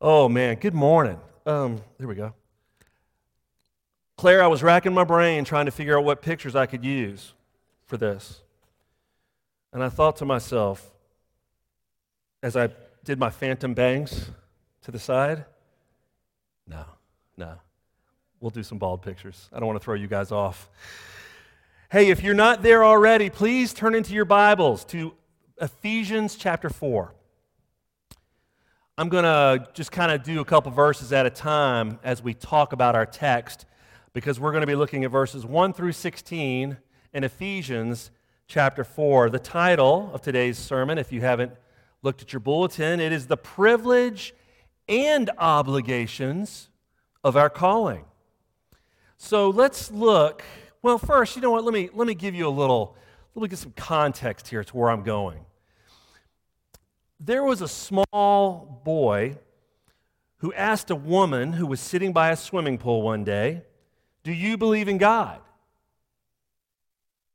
Oh man, good morning. Um, there we go. Claire, I was racking my brain trying to figure out what pictures I could use for this. And I thought to myself, as I did my phantom bangs to the side, no, no. We'll do some bald pictures. I don't want to throw you guys off. Hey, if you're not there already, please turn into your Bibles to Ephesians chapter 4. I'm going to just kind of do a couple verses at a time as we talk about our text because we're going to be looking at verses 1 through 16 in Ephesians chapter 4. The title of today's sermon, if you haven't looked at your bulletin, it is The Privilege and Obligations of Our Calling. So let's look. Well, first, you know what? Let me, let me give you a little, let me get some context here to where I'm going there was a small boy who asked a woman who was sitting by a swimming pool one day, Do you believe in God?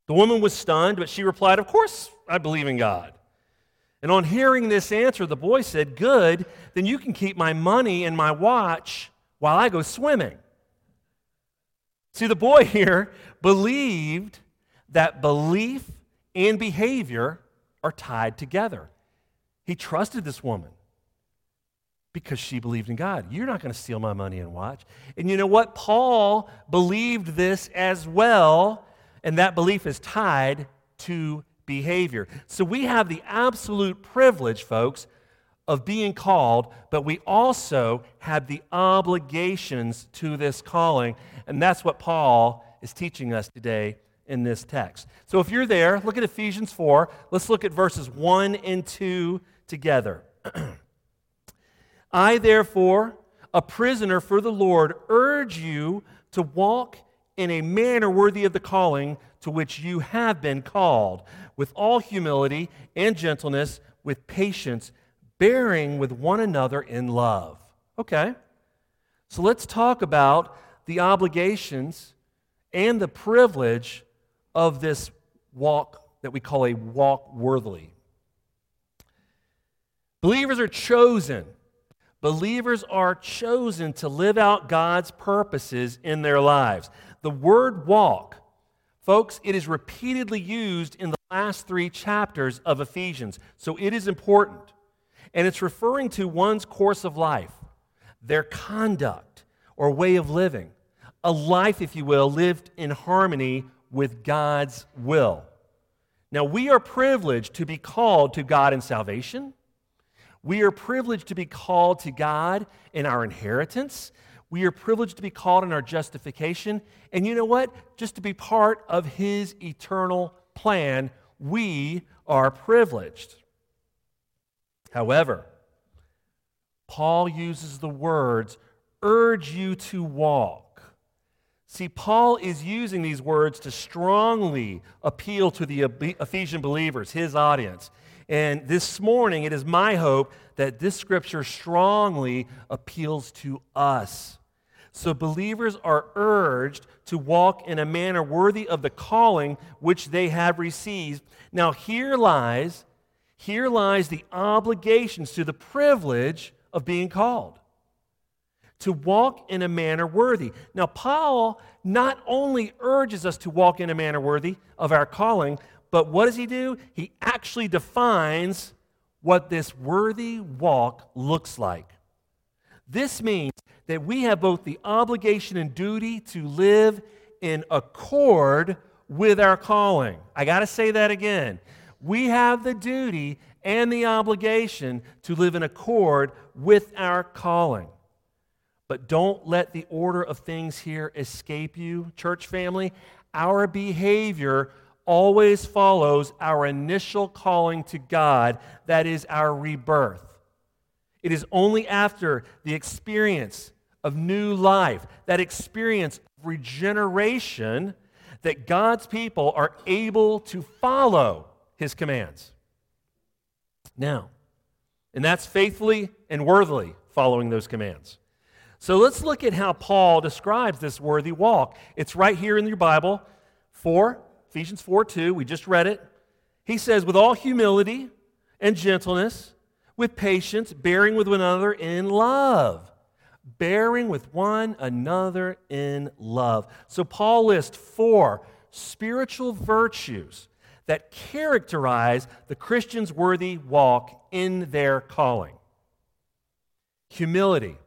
The woman was stunned, but she replied, Of course I believe in God. And on hearing this answer, the boy said, Good, then you can keep my money and my watch while I go swimming. See, the boy here believed that belief and behavior are tied together. He trusted this woman because she believed in God. You're not going to steal my money and watch. And you know what? Paul believed this as well, and that belief is tied to behavior. So we have the absolute privilege, folks, of being called, but we also have the obligations to this calling. And that's what Paul is teaching us today in this text. So if you're there, look at Ephesians 4. Let's look at verses 1 and 2 together. I, therefore, a prisoner for the Lord, urge you to walk in a manner worthy of the calling to which you have been called, with all humility and gentleness, with patience, bearing with one another in love. Okay, so let's talk about the obligations and the privilege of this walk that we call a walk worthily. Believers are chosen. Believers are chosen to live out God's purposes in their lives. The word walk, folks, it is repeatedly used in the last three chapters of Ephesians, so it is important. And it's referring to one's course of life, their conduct or way of living, a life, if you will, lived in harmony with God's will. Now, we are privileged to be called to God in salvation we are privileged to be called to God in our inheritance. We are privileged to be called in our justification. And you know what? Just to be part of His eternal plan, we are privileged. However, Paul uses the words, urge you to walk. See, Paul is using these words to strongly appeal to the Ephesian believers, his audience. And this morning, it is my hope that this scripture strongly appeals to us. So believers are urged to walk in a manner worthy of the calling which they have received. Now here lies here lies the obligations to the privilege of being called. To walk in a manner worthy. Now, Paul not only urges us to walk in a manner worthy of our calling, but what does he do? He actually defines what this worthy walk looks like. This means that we have both the obligation and duty to live in accord with our calling. I got to say that again. We have the duty and the obligation to live in accord with our calling. But don't let the order of things here escape you, church family. Our behavior always follows our initial calling to God, that is our rebirth. It is only after the experience of new life, that experience of regeneration, that God's people are able to follow his commands. Now, and that's faithfully and worthily following those commands. So let's look at how Paul describes this worthy walk. It's right here in your Bible. For Ephesians 4 2, we just read it. He says, with all humility and gentleness, with patience, bearing with one another in love. Bearing with one another in love. So, Paul lists four spiritual virtues that characterize the Christian's worthy walk in their calling humility.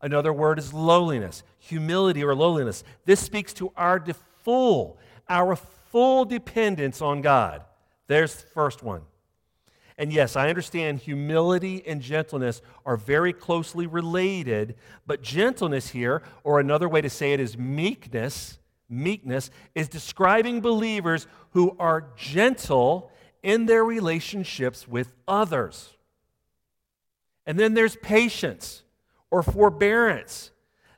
Another word is lowliness. Humility or lowliness. This speaks to our full, our full dependence on God. There's the first one. And yes, I understand humility and gentleness are very closely related, but gentleness here, or another way to say it is meekness, meekness is describing believers who are gentle in their relationships with others. And then there's patience or forbearance.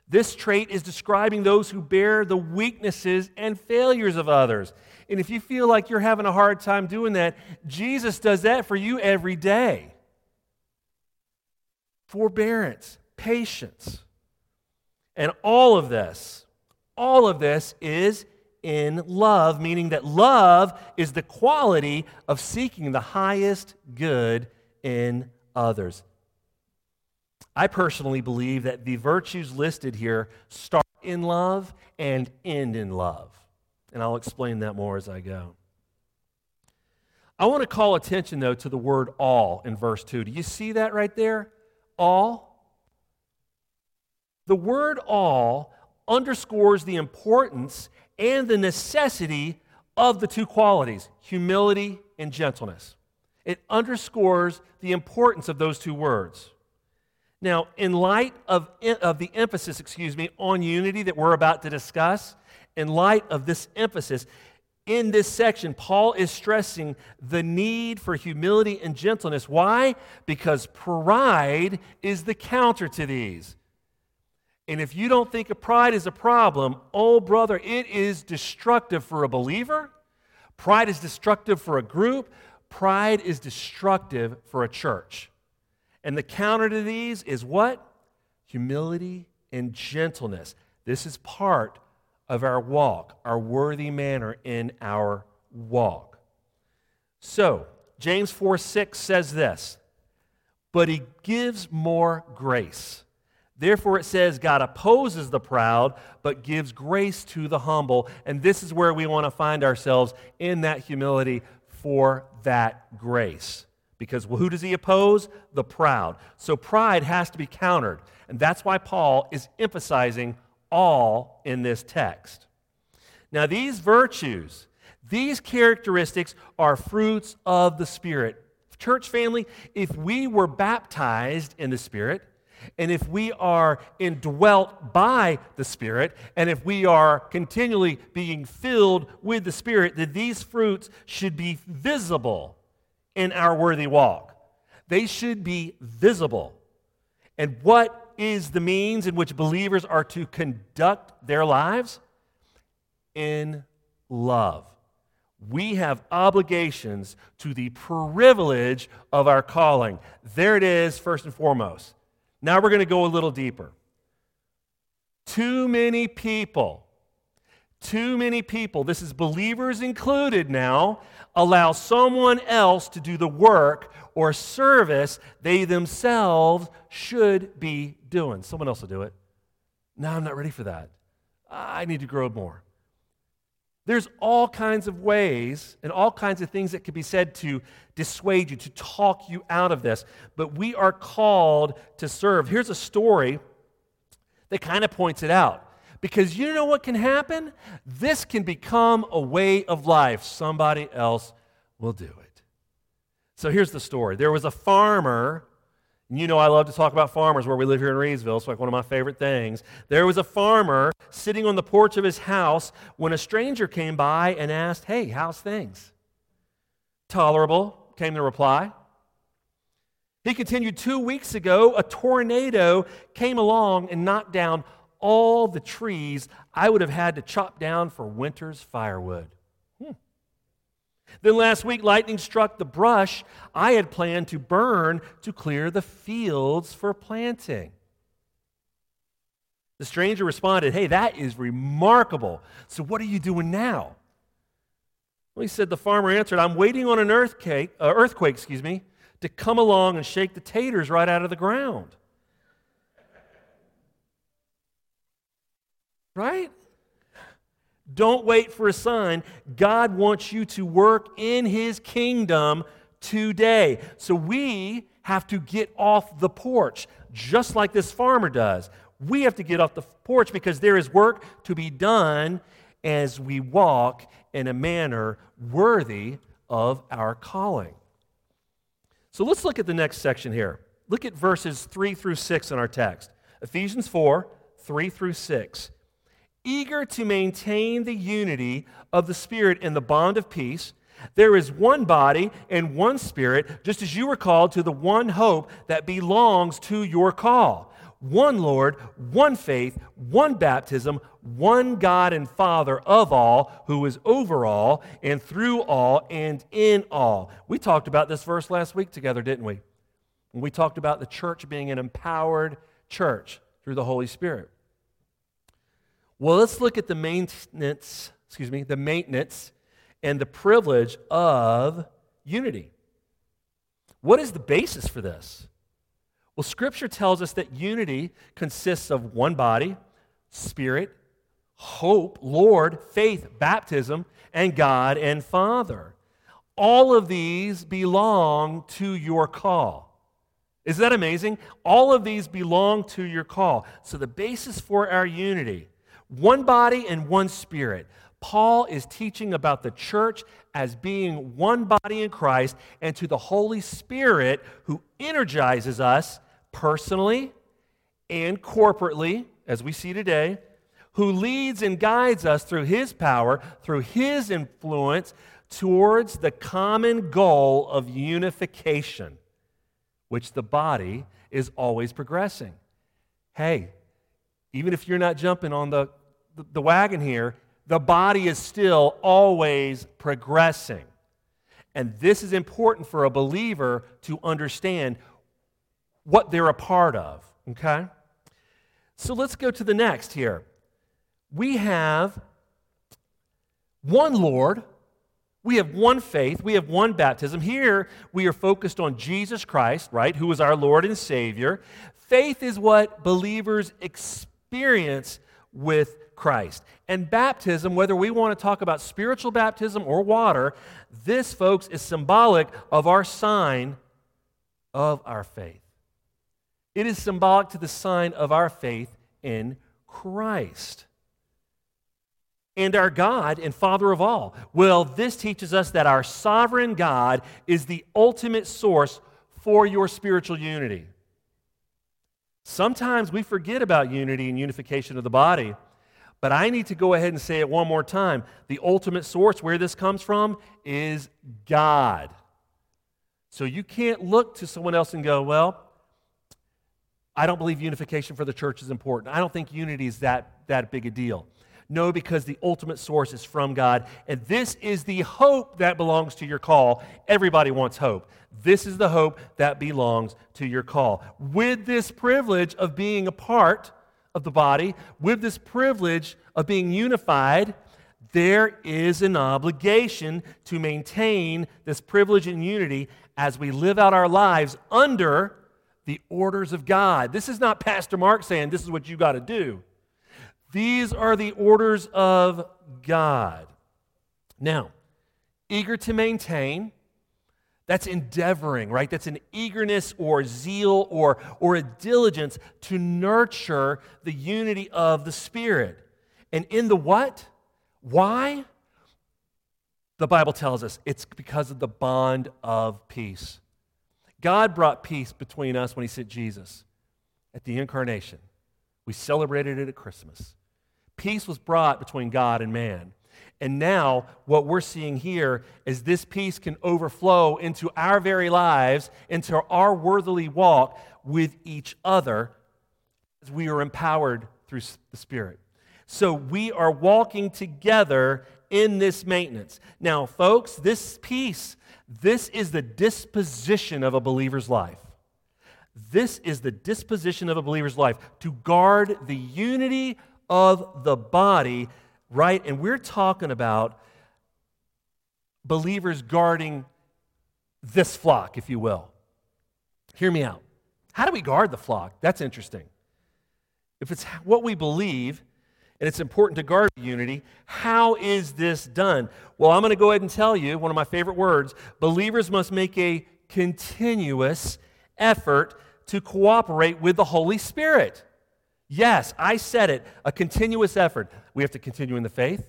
This trait is describing those who bear the weaknesses and failures of others. And if you feel like you're having a hard time doing that, Jesus does that for you every day. Forbearance, patience. And all of this, all of this is in love, meaning that love is the quality of seeking the highest good in others. I personally believe that the virtues listed here start in love and end in love. And I'll explain that more as I go. I want to call attention, though, to the word all in verse 2. Do you see that right there? All. The word all underscores the importance and the necessity of the two qualities humility and gentleness. It underscores the importance of those two words. Now, in light of, of the emphasis, excuse me, on unity that we're about to discuss, in light of this emphasis, in this section, Paul is stressing the need for humility and gentleness. Why? Because pride is the counter to these. And if you don't think pride is a problem, oh, brother, it is destructive for a believer. Pride is destructive for a group. Pride is destructive for a church. And the counter to these is what? Humility and gentleness. This is part of our walk, our worthy manner in our walk. So, James 4 6 says this, but he gives more grace. Therefore, it says, God opposes the proud, but gives grace to the humble. And this is where we want to find ourselves in that humility for that grace. Because who does he oppose? The proud. So pride has to be countered. And that's why Paul is emphasizing all in this text. Now, these virtues, these characteristics are fruits of the Spirit. Church family, if we were baptized in the Spirit, and if we are indwelt by the Spirit, and if we are continually being filled with the Spirit, that these fruits should be visible in our worthy walk. They should be visible. And what is the means in which believers are to conduct their lives? In love. We have obligations to the privilege of our calling. There it is, first and foremost. Now we're going to go a little deeper. Too many people, too many people, this is believers included now, allow someone else to do the work or service they themselves should be doing. Someone else will do it. No, I'm not ready for that. I need to grow more. There's all kinds of ways and all kinds of things that could be said to dissuade you, to talk you out of this, but we are called to serve. Here's a story that kind of points it out. Because you know what can happen? This can become a way of life. Somebody else will do it. So here's the story there was a farmer you know, I love to talk about farmers where we live here in Reidsville. It's like one of my favorite things. There was a farmer sitting on the porch of his house when a stranger came by and asked, Hey, how's things? Tolerable, came the reply. He continued, Two weeks ago, a tornado came along and knocked down all the trees I would have had to chop down for winter's firewood. Then last week, lightning struck the brush I had planned to burn to clear the fields for planting. The stranger responded, Hey, that is remarkable. So, what are you doing now? Well, he said, The farmer answered, I'm waiting on an earthquake, uh, earthquake excuse me, to come along and shake the taters right out of the ground. Right? Don't wait for a sign. God wants you to work in His kingdom today. So we have to get off the porch, just like this farmer does. We have to get off the porch because there is work to be done as we walk in a manner worthy of our calling. So let's look at the next section here. Look at verses 3 through 6 in our text Ephesians 4 3 through 6 eager to maintain the unity of the Spirit in the bond of peace. There is one body and one Spirit, just as you were called to the one hope that belongs to your call. One Lord, one faith, one baptism, one God and Father of all, who is over all and through all and in all. We talked about this verse last week together, didn't we? We talked about the church being an empowered church through the Holy Spirit. Well, let's look at the maintenance, excuse me, the maintenance and the privilege of unity. What is the basis for this? Well, Scripture tells us that unity consists of one body, spirit, hope, Lord, faith, baptism, and God and Father. All of these belong to your call. Is that amazing? All of these belong to your call. So, the basis for our unity one body and one spirit. Paul is teaching about the church as being one body in Christ and to the Holy Spirit who energizes us personally and corporately, as we see today, who leads and guides us through his power, through his influence, towards the common goal of unification, which the body is always progressing. Hey, even if you're not jumping on the, the, wagon here, the body is still always progressing. And this is important for a believer to understand what they're a part of, okay? So let's go to the next here. We have one Lord, we have one faith, we have one baptism. Here we are focused on Jesus Christ, right, who is our Lord and Savior. Faith is what believers experience experience with Christ. And baptism, whether we want to talk about spiritual baptism or water, this, folks, is symbolic of our sign of our faith. It is symbolic to the sign of our faith in Christ. And our God and Father of all. Well, this teaches us that our sovereign God is the ultimate source for your spiritual unity. Sometimes we forget about unity and unification of the body, but I need to go ahead and say it one more time. The ultimate source where this comes from is God. So you can't look to someone else and go, well, I don't believe unification for the church is important. I don't think unity is that, that big a deal. No, because the ultimate source is from God. And this is the hope that belongs to your call. Everybody wants hope. This is the hope that belongs to your call. With this privilege of being a part of the body, with this privilege of being unified, there is an obligation to maintain this privilege and unity as we live out our lives under the orders of God. This is not Pastor Mark saying this is what you got to do. These are the orders of God. Now, eager to maintain, that's endeavoring, right? That's an eagerness or zeal or, or a diligence to nurture the unity of the Spirit. And in the what? Why? The Bible tells us it's because of the bond of peace. God brought peace between us when He sent Jesus at the incarnation. We celebrated it at Christmas. Peace was brought between God and man. And now, what we're seeing here is this peace can overflow into our very lives, into our worthily walk with each other as we are empowered through the Spirit. So we are walking together in this maintenance. Now, folks, this peace, this is the disposition of a believer's life. This is the disposition of a believer's life to guard the unity of the body, right? And we're talking about believers guarding this flock, if you will. Hear me out. How do we guard the flock? That's interesting. If it's what we believe, and it's important to guard unity, how is this done? Well, I'm going to go ahead and tell you one of my favorite words believers must make a continuous effort to cooperate with the Holy Spirit. Yes, I said it, a continuous effort. We have to continue in the faith,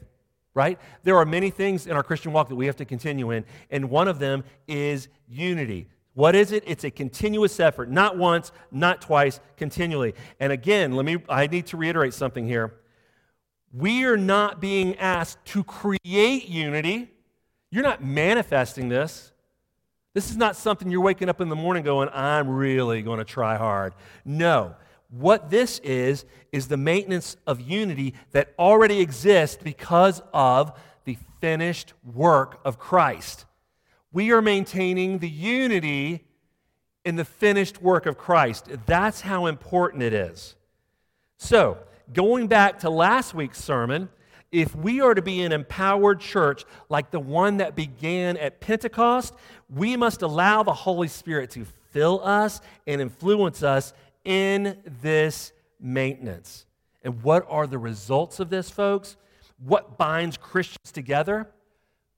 right? There are many things in our Christian walk that we have to continue in, and one of them is unity. What is it? It's a continuous effort, not once, not twice, continually. And again, let me I need to reiterate something here. We are not being asked to create unity. You're not manifesting this. This is not something you're waking up in the morning going, I'm really going to try hard. No. What this is, is the maintenance of unity that already exists because of the finished work of Christ. We are maintaining the unity in the finished work of Christ. That's how important it is. So, going back to last week's sermon, if we are to be an empowered church like the one that began at Pentecost, we must allow the Holy Spirit to fill us and influence us in this maintenance. And what are the results of this, folks? What binds Christians together?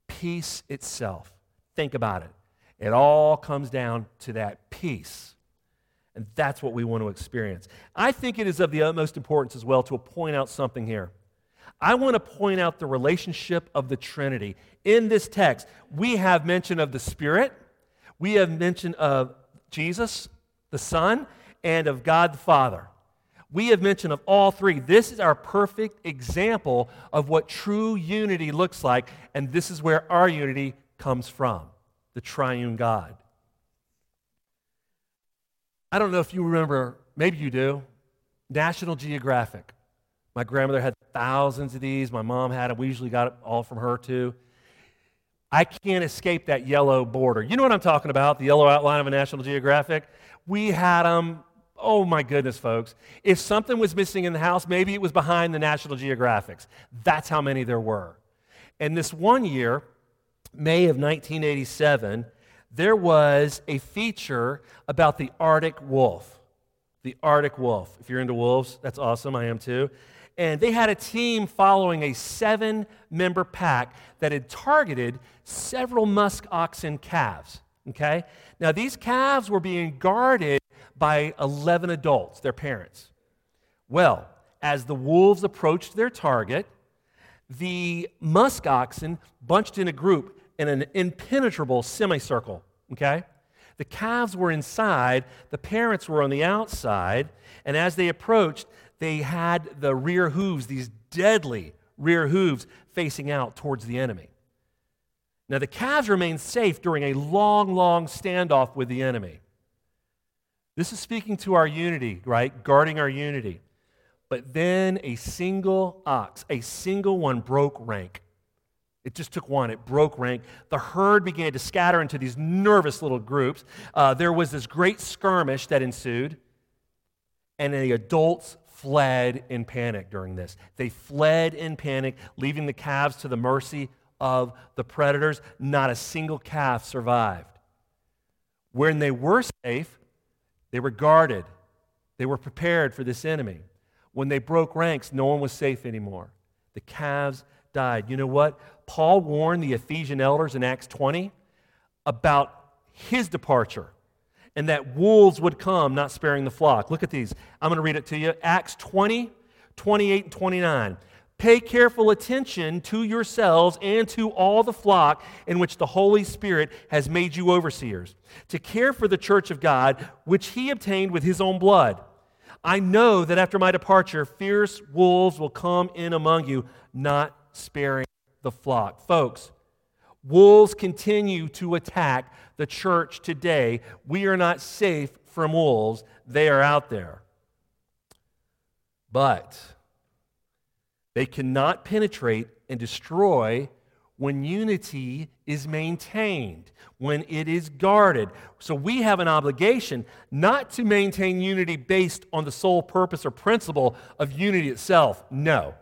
Peace itself. Think about it. It all comes down to that peace. And that's what we want to experience. I think it is of the utmost importance as well to point out something here. I want to point out the relationship of the Trinity. In this text, we have mention of the Spirit, we have mention of Jesus, the Son, and of God the Father. We have mention of all three. This is our perfect example of what true unity looks like, and this is where our unity comes from the triune God. I don't know if you remember, maybe you do, National Geographic. My grandmother had thousands of these. My mom had them. We usually got it all from her too. I can't escape that yellow border. You know what I'm talking about, the yellow outline of a National Geographic? We had them. Oh my goodness, folks. If something was missing in the house, maybe it was behind the National Geographics. That's how many there were. And this one year, May of 1987, there was a feature about the Arctic wolf. The Arctic wolf. If you're into wolves, that's awesome. I am too. And they had a team following a seven member pack that had targeted several musk oxen calves. Okay? Now, these calves were being guarded by 11 adults, their parents. Well, as the wolves approached their target, the musk oxen bunched in a group in an impenetrable semicircle, okay? The calves were inside, the parents were on the outside, and as they approached, they had the rear hooves, these deadly rear hooves, facing out towards the enemy. Now, the calves remained safe during a long, long standoff with the enemy. This is speaking to our unity, right? Guarding our unity. But then a single ox, a single one broke rank. It just took one. It broke rank. The herd began to scatter into these nervous little groups. Uh, there was this great skirmish that ensued, and the adults fled in panic during this. They fled in panic, leaving the calves to the mercy of the predators. Not a single calf survived. When they were safe, they were guarded, they were prepared for this enemy. When they broke ranks, no one was safe anymore. The calves died. You know what? Paul warned the Ephesian elders in Acts 20 about his departure and that wolves would come, not sparing the flock. Look at these. I'm going to read it to you. Acts 20, 28, and 29. Pay careful attention to yourselves and to all the flock in which the Holy Spirit has made you overseers, to care for the church of God, which he obtained with his own blood. I know that after my departure, fierce wolves will come in among you, not sparing the flock. Folks, wolves continue to attack the church today. We are not safe from wolves, they are out there. But they cannot penetrate and destroy when unity is maintained, when it is guarded. So we have an obligation not to maintain unity based on the sole purpose or principle of unity itself. No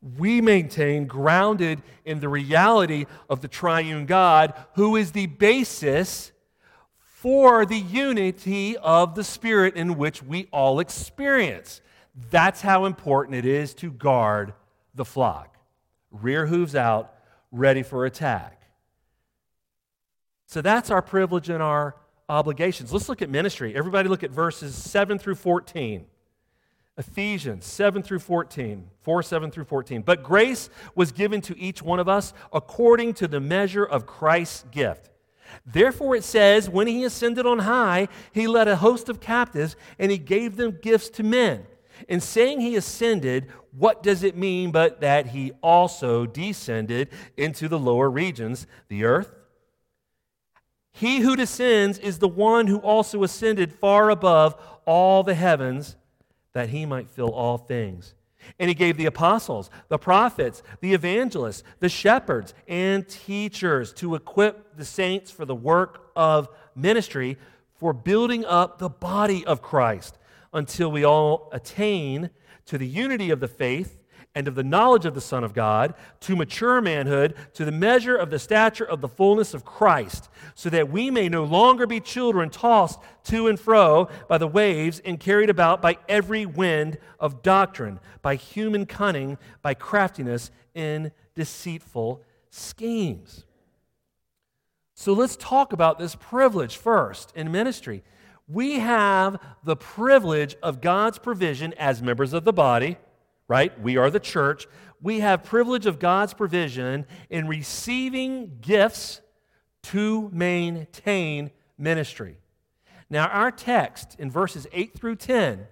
we maintain grounded in the reality of the triune God, who is the basis for the unity of the Spirit in which we all experience. That's how important it is to guard the flock. Rear hooves out, ready for attack. So that's our privilege and our obligations. Let's look at ministry. Everybody look at verses 7 through 14. Ephesians 7 through 14, 4 7 through 14. But grace was given to each one of us according to the measure of Christ's gift. Therefore, it says, when he ascended on high, he led a host of captives and he gave them gifts to men. In saying he ascended, what does it mean but that he also descended into the lower regions, the earth? He who descends is the one who also ascended far above all the heavens that he might fill all things. And he gave the apostles, the prophets, the evangelists, the shepherds, and teachers to equip the saints for the work of ministry, for building up the body of Christ, until we all attain to the unity of the faith and of the knowledge of the Son of God, to mature manhood, to the measure of the stature of the fullness of Christ, so that we may no longer be children tossed to and fro by the waves and carried about by every wind of doctrine, by human cunning, by craftiness in deceitful schemes. So let's talk about this privilege first in ministry. We have the privilege of God's provision as members of the body right? We are the church. We have privilege of God's provision in receiving gifts to maintain ministry. Now, our text in verses 8 through 10,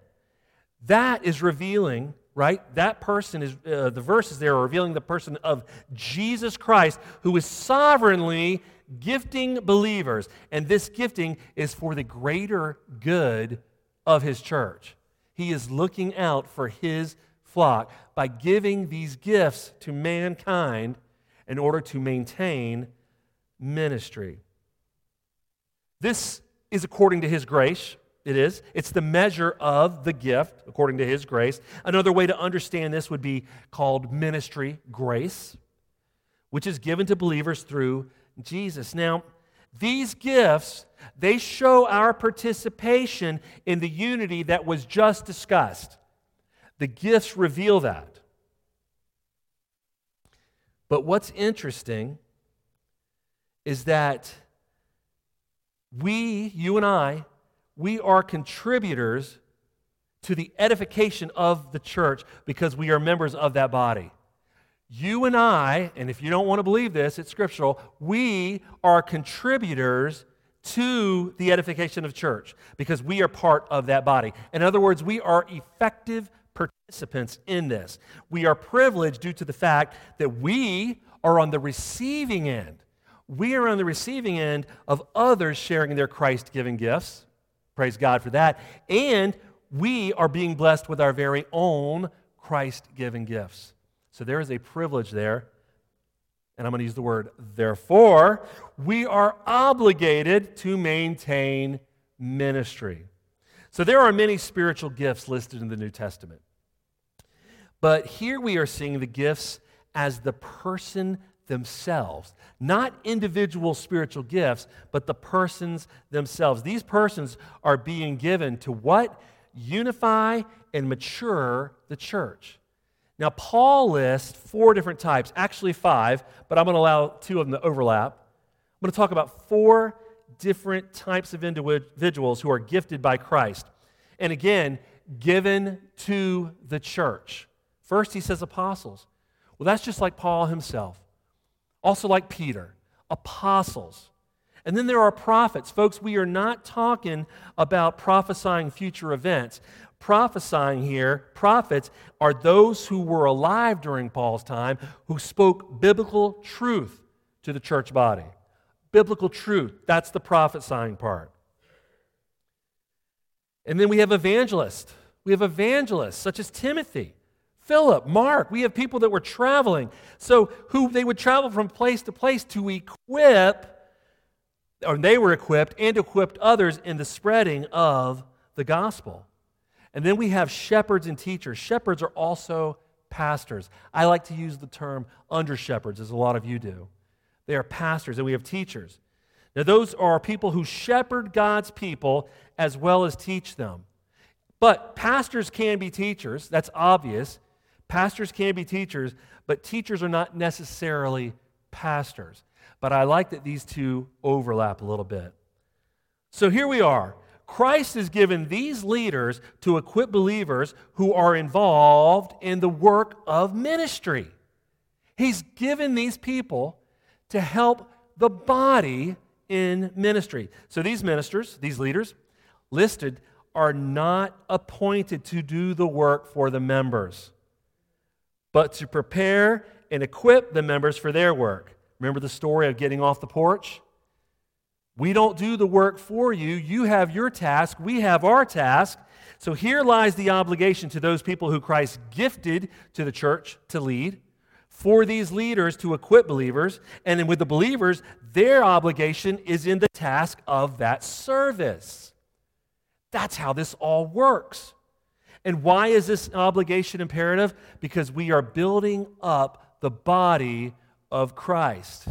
that is revealing, right? That person is, uh, the verses there are revealing the person of Jesus Christ who is sovereignly gifting believers. And this gifting is for the greater good of his church. He is looking out for his flock by giving these gifts to mankind in order to maintain ministry. This is according to his grace. It is. It's the measure of the gift according to his grace. Another way to understand this would be called ministry grace, which is given to believers through Jesus. Now, these gifts, they show our participation in the unity that was just discussed. The gifts reveal that. But what's interesting is that we, you and I, we are contributors to the edification of the church because we are members of that body. You and I, and if you don't want to believe this, it's scriptural, we are contributors to the edification of church because we are part of that body. In other words, we are effective participants in this. We are privileged due to the fact that we are on the receiving end. We are on the receiving end of others sharing their Christ given gifts. Praise God for that. And we are being blessed with our very own Christ given gifts. So there is a privilege there. And I'm going to use the word therefore. We are obligated to maintain ministry. So there are many spiritual gifts listed in the New Testament. But here we are seeing the gifts as the person themselves, not individual spiritual gifts, but the persons themselves. These persons are being given to what? Unify and mature the church. Now, Paul lists four different types, actually five, but I'm going to allow two of them to overlap. I'm going to talk about four different types of individuals who are gifted by Christ. And again, given to the church. First, he says apostles. Well, that's just like Paul himself. Also, like Peter, apostles. And then there are prophets. Folks, we are not talking about prophesying future events. Prophesying here, prophets are those who were alive during Paul's time who spoke biblical truth to the church body. Biblical truth, that's the prophesying part. And then we have evangelists. We have evangelists such as Timothy Philip, Mark. We have people that were traveling. So, who they would travel from place to place to equip, or they were equipped and equipped others in the spreading of the gospel. And then we have shepherds and teachers. Shepherds are also pastors. I like to use the term under shepherds, as a lot of you do. They are pastors, and we have teachers. Now, those are people who shepherd God's people as well as teach them. But pastors can be teachers, that's obvious. Pastors can be teachers, but teachers are not necessarily pastors. But I like that these two overlap a little bit. So here we are. Christ has given these leaders to equip believers who are involved in the work of ministry. He's given these people to help the body in ministry. So these ministers, these leaders listed, are not appointed to do the work for the members, but to prepare and equip the members for their work. Remember the story of getting off the porch? We don't do the work for you. You have your task, we have our task. So here lies the obligation to those people who Christ gifted to the church to lead, for these leaders to equip believers, and then with the believers, their obligation is in the task of that service. That's how this all works. And why is this obligation imperative? Because we are building up the body of Christ.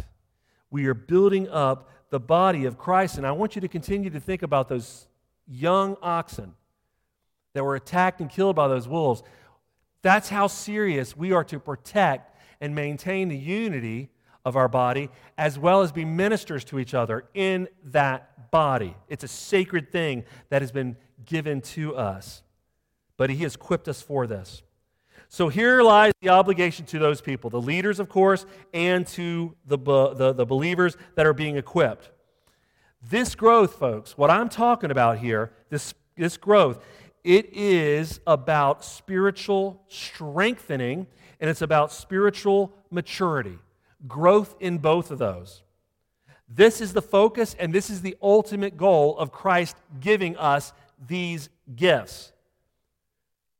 We are building up the body of Christ. And I want you to continue to think about those young oxen that were attacked and killed by those wolves. That's how serious we are to protect and maintain the unity of our body, as well as be ministers to each other in that body. It's a sacred thing that has been given to us. But He has equipped us for this. So here lies the obligation to those people, the leaders, of course, and to the, the, the, believers that are being equipped. This growth, folks, what I'm talking about here, this, this growth, it is about spiritual strengthening and it's about spiritual maturity, growth in both of those. This is the focus and this is the ultimate goal of Christ giving us these gifts.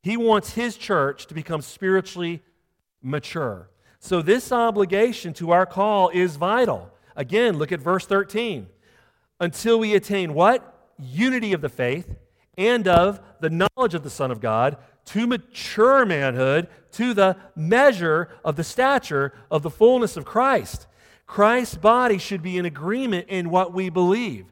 He wants his church to become spiritually mature. So, this obligation to our call is vital. Again, look at verse 13. Until we attain what? Unity of the faith and of the knowledge of the Son of God, to mature manhood, to the measure of the stature of the fullness of Christ. Christ's body should be in agreement in what we believe.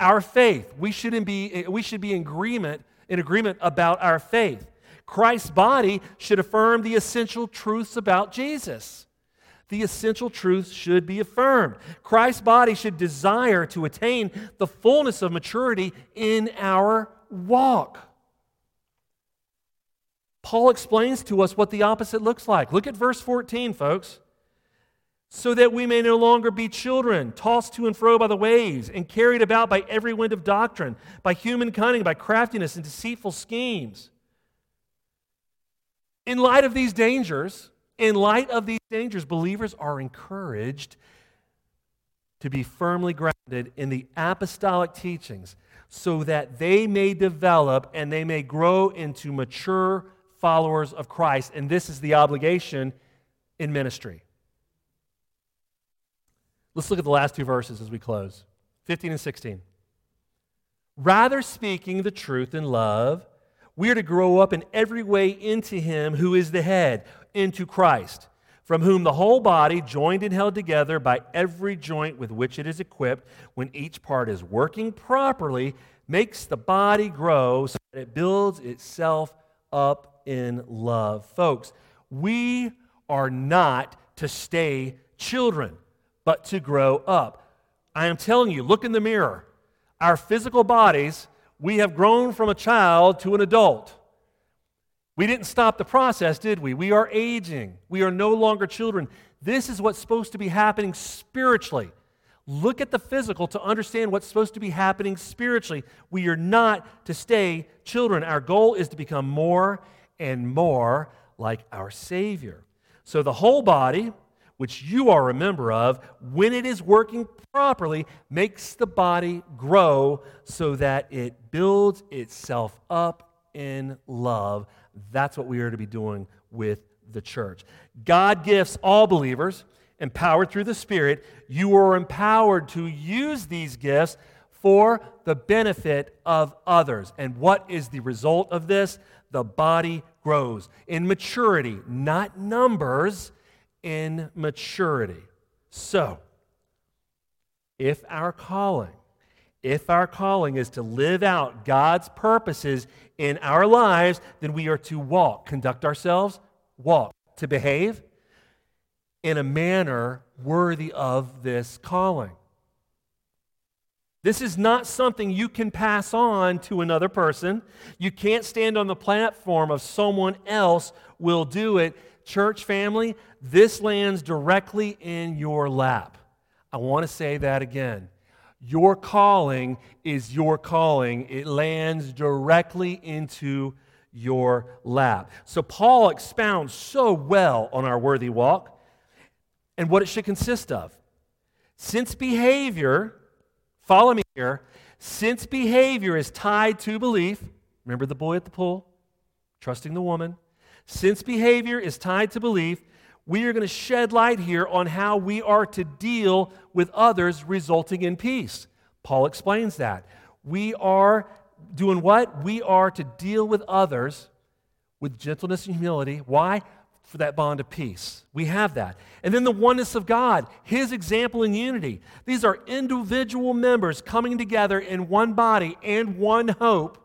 Our faith, we shouldn't be, we should be in agreement in agreement about our faith. Christ's body should affirm the essential truths about Jesus. The essential truths should be affirmed. Christ's body should desire to attain the fullness of maturity in our walk. Paul explains to us what the opposite looks like. Look at verse 14, folks so that we may no longer be children, tossed to and fro by the waves, and carried about by every wind of doctrine, by human cunning, by craftiness and deceitful schemes. In light of these dangers, in light of these dangers, believers are encouraged to be firmly grounded in the apostolic teachings so that they may develop and they may grow into mature followers of Christ. And this is the obligation in ministry. Let's look at the last two verses as we close 15 and 16. Rather speaking the truth in love, we are to grow up in every way into Him who is the head, into Christ, from whom the whole body, joined and held together by every joint with which it is equipped, when each part is working properly, makes the body grow so that it builds itself up in love. Folks, we are not to stay children but to grow up. I am telling you, look in the mirror. Our physical bodies, we have grown from a child to an adult. We didn't stop the process, did we? We are aging. We are no longer children. This is what's supposed to be happening spiritually. Look at the physical to understand what's supposed to be happening spiritually. We are not to stay children. Our goal is to become more and more like our Savior. So the whole body, which you are a member of, when it is working properly, makes the body grow so that it builds itself up in love. That's what we are to be doing with the church. God gifts all believers, empowered through the Spirit. You are empowered to use these gifts for the benefit of others. And what is the result of this? The body grows in maturity, not numbers in maturity. So, if our calling, if our calling is to live out God's purposes in our lives, then we are to walk, conduct ourselves, walk, to behave in a manner worthy of this calling. This is not something you can pass on to another person. You can't stand on the platform of someone else will do it. Church family, this lands directly in your lap. I want to say that again. Your calling is your calling, it lands directly into your lap. So, Paul expounds so well on our worthy walk and what it should consist of. Since behavior, follow me here, since behavior is tied to belief, remember the boy at the pool, trusting the woman, since behavior is tied to belief, we are going to shed light here on how we are to deal with others, resulting in peace. Paul explains that. We are doing what? We are to deal with others with gentleness and humility. Why? For that bond of peace. We have that. And then the oneness of God, His example in unity. These are individual members coming together in one body and one hope,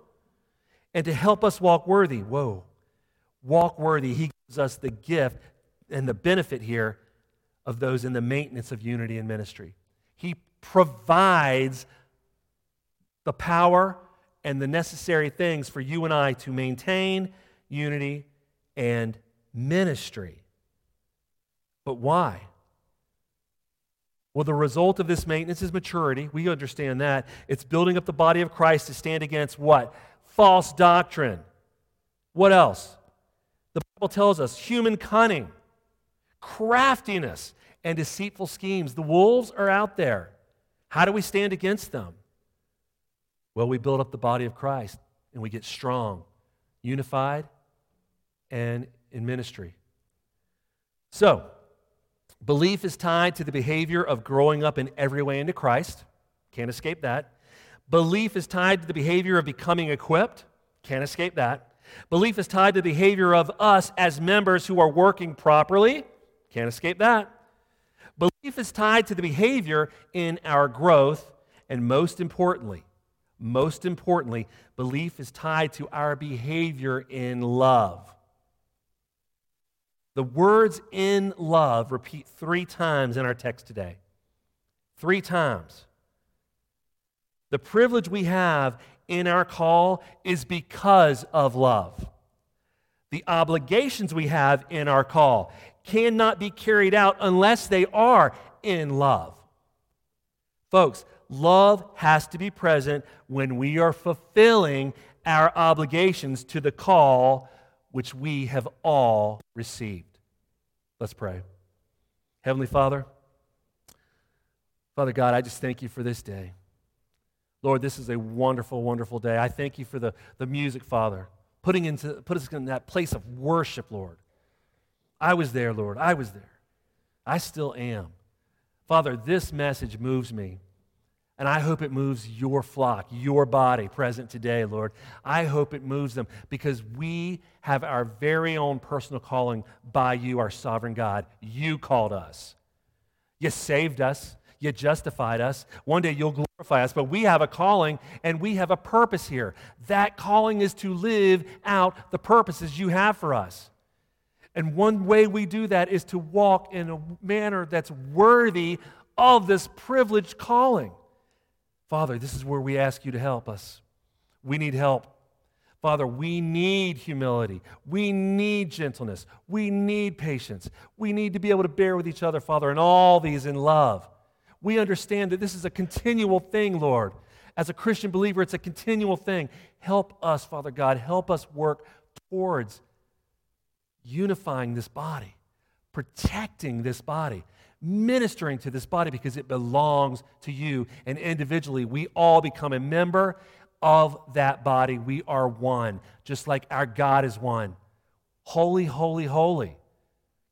and to help us walk worthy. Whoa. Walk worthy. He gives us the gift and the benefit here of those in the maintenance of unity and ministry. He provides the power and the necessary things for you and I to maintain unity and ministry. But why? Well, the result of this maintenance is maturity. We understand that. It's building up the body of Christ to stand against what? False doctrine. What else? The Bible tells us human cunning craftiness, and deceitful schemes. The wolves are out there. How do we stand against them? Well, we build up the body of Christ and we get strong, unified, and in ministry. So, belief is tied to the behavior of growing up in every way into Christ. Can't escape that. Belief is tied to the behavior of becoming equipped. Can't escape that. Belief is tied to the behavior of us as members who are working properly. Can't escape that. Belief is tied to the behavior in our growth, and most importantly, most importantly, belief is tied to our behavior in love. The words in love repeat three times in our text today. Three times. The privilege we have in our call is because of love. The obligations we have in our call cannot be carried out unless they are in love. Folks, love has to be present when we are fulfilling our obligations to the call which we have all received. Let's pray. Heavenly Father, Father God, I just thank you for this day. Lord, this is a wonderful, wonderful day. I thank you for the, the music, Father, putting into, put us in that place of worship, Lord. I was there, Lord. I was there. I still am. Father, this message moves me. And I hope it moves your flock, your body present today, Lord. I hope it moves them because we have our very own personal calling by you, our sovereign God. You called us. You saved us. You justified us. One day you'll glorify us, but we have a calling and we have a purpose here. That calling is to live out the purposes you have for us. And one way we do that is to walk in a manner that's worthy of this privileged calling. Father, this is where we ask you to help us. We need help. Father, we need humility. We need gentleness. We need patience. We need to be able to bear with each other, Father, and all these in love. We understand that this is a continual thing, Lord. As a Christian believer, it's a continual thing. Help us, Father God. Help us work towards unifying this body, protecting this body, ministering to this body because it belongs to you. And individually, we all become a member of that body. We are one, just like our God is one. Holy, holy, holy.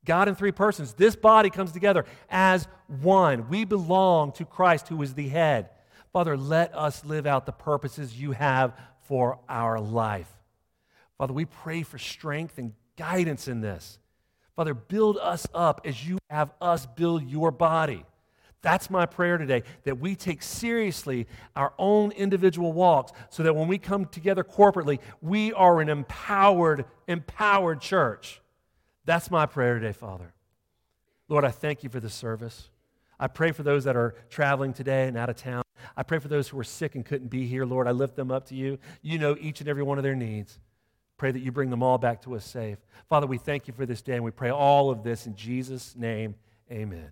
God in three persons. This body comes together as one. We belong to Christ, who is the head. Father, let us live out the purposes you have for our life. Father, we pray for strength and guidance in this. Father, build us up as you have us build your body. That's my prayer today, that we take seriously our own individual walks so that when we come together corporately, we are an empowered, empowered church. That's my prayer today, Father. Lord, I thank you for this service. I pray for those that are traveling today and out of town. I pray for those who are sick and couldn't be here. Lord, I lift them up to you. You know each and every one of their needs. Pray that you bring them all back to us safe. Father, we thank you for this day and we pray all of this in Jesus' name. Amen.